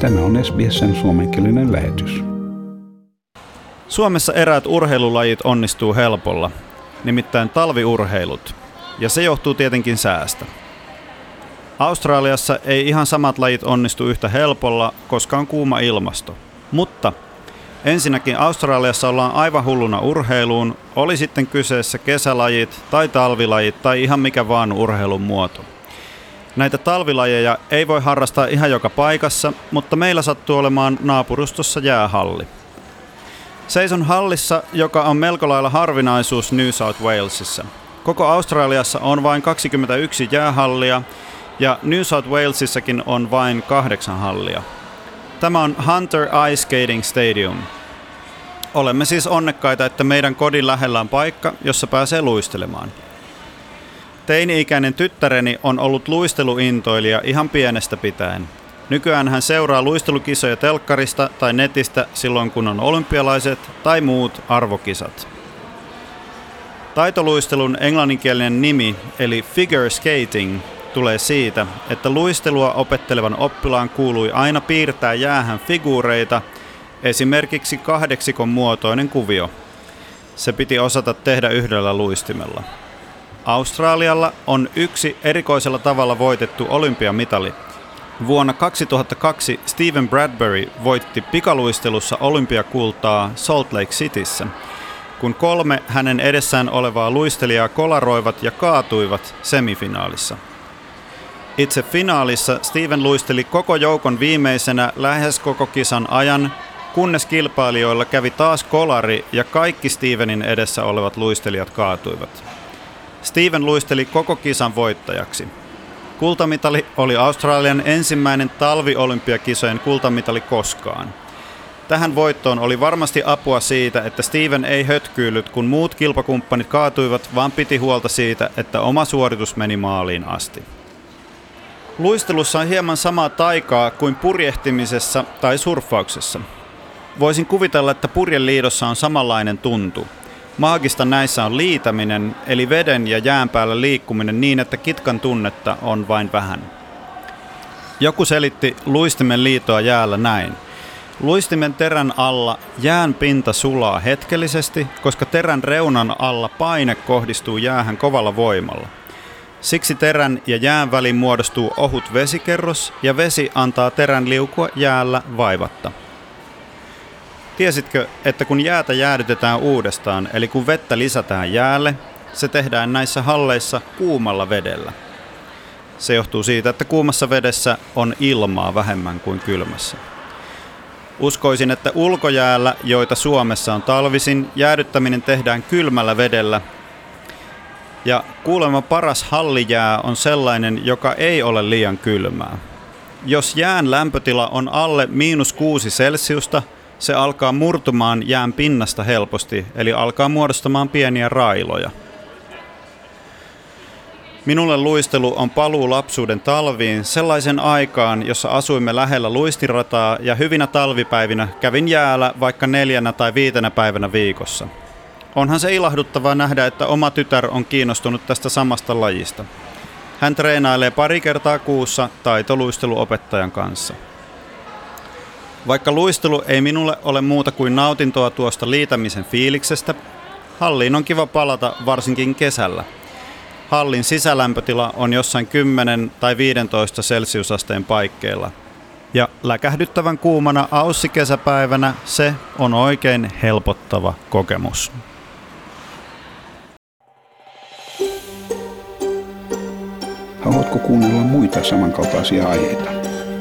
Tämä on SBSn suomenkielinen lähetys. Suomessa eräät urheilulajit onnistuu helpolla, nimittäin talviurheilut, ja se johtuu tietenkin säästä. Australiassa ei ihan samat lajit onnistu yhtä helpolla, koska on kuuma ilmasto. Mutta ensinnäkin Australiassa ollaan aivan hulluna urheiluun, oli sitten kyseessä kesälajit tai talvilajit tai ihan mikä vaan urheilun muoto. Näitä talvilajeja ei voi harrastaa ihan joka paikassa, mutta meillä sattuu olemaan naapurustossa jäähalli. Seison hallissa, joka on melko lailla harvinaisuus New South Walesissa. Koko Australiassa on vain 21 jäähallia ja New South Walesissakin on vain kahdeksan hallia. Tämä on Hunter Ice Skating Stadium. Olemme siis onnekkaita, että meidän kodin lähellä on paikka, jossa pääsee luistelemaan. Teini-ikäinen tyttäreni on ollut luisteluintoilija ihan pienestä pitäen. Nykyään hän seuraa luistelukisoja telkkarista tai netistä silloin kun on olympialaiset tai muut arvokisat. Taitoluistelun englanninkielinen nimi eli figure skating tulee siitä, että luistelua opettelevan oppilaan kuului aina piirtää jäähän figuureita, esimerkiksi kahdeksikon muotoinen kuvio. Se piti osata tehdä yhdellä luistimella. Australialla on yksi erikoisella tavalla voitettu olympiamitali. Vuonna 2002 Stephen Bradbury voitti pikaluistelussa olympiakultaa Salt Lake Cityssä, kun kolme hänen edessään olevaa luistelijaa kolaroivat ja kaatuivat semifinaalissa. Itse finaalissa Steven luisteli koko joukon viimeisenä lähes koko kisan ajan, kunnes kilpailijoilla kävi taas kolari ja kaikki Stevenin edessä olevat luistelijat kaatuivat. Steven luisteli koko kisan voittajaksi. Kultamitali oli Australian ensimmäinen talviolympiakisojen kultamitali koskaan. Tähän voittoon oli varmasti apua siitä, että Steven ei hötkyillyt, kun muut kilpakumppanit kaatuivat, vaan piti huolta siitä, että oma suoritus meni maaliin asti. Luistelussa on hieman samaa taikaa kuin purjehtimisessa tai surffauksessa. Voisin kuvitella, että purjeliidossa on samanlainen tuntu. Maagista näissä on liitäminen, eli veden ja jään päällä liikkuminen niin, että kitkan tunnetta on vain vähän. Joku selitti luistimen liitoa jäällä näin. Luistimen terän alla jään pinta sulaa hetkellisesti, koska terän reunan alla paine kohdistuu jäähän kovalla voimalla. Siksi terän ja jään väliin muodostuu ohut vesikerros ja vesi antaa terän liukua jäällä vaivatta. Tiesitkö, että kun jäätä jäädytetään uudestaan, eli kun vettä lisätään jäälle, se tehdään näissä halleissa kuumalla vedellä. Se johtuu siitä, että kuumassa vedessä on ilmaa vähemmän kuin kylmässä. Uskoisin, että ulkojäällä, joita Suomessa on talvisin, jäädyttäminen tehdään kylmällä vedellä. Ja kuulemma paras hallijää on sellainen, joka ei ole liian kylmää. Jos jään lämpötila on alle miinus 6 celsiusta, se alkaa murtumaan jään pinnasta helposti, eli alkaa muodostamaan pieniä railoja. Minulle luistelu on paluu lapsuuden talviin, sellaisen aikaan, jossa asuimme lähellä luistirataa ja hyvinä talvipäivinä kävin jäällä vaikka neljänä tai viitenä päivänä viikossa. Onhan se ilahduttavaa nähdä, että oma tytär on kiinnostunut tästä samasta lajista. Hän treenailee pari kertaa kuussa taitoluisteluopettajan kanssa. Vaikka luistelu ei minulle ole muuta kuin nautintoa tuosta liitämisen fiiliksestä, halliin on kiva palata varsinkin kesällä. Hallin sisälämpötila on jossain 10 tai 15 celsiusasteen paikkeilla. Ja läkähdyttävän kuumana aussi-kesäpäivänä se on oikein helpottava kokemus. Haluatko kuunnella muita samankaltaisia aiheita?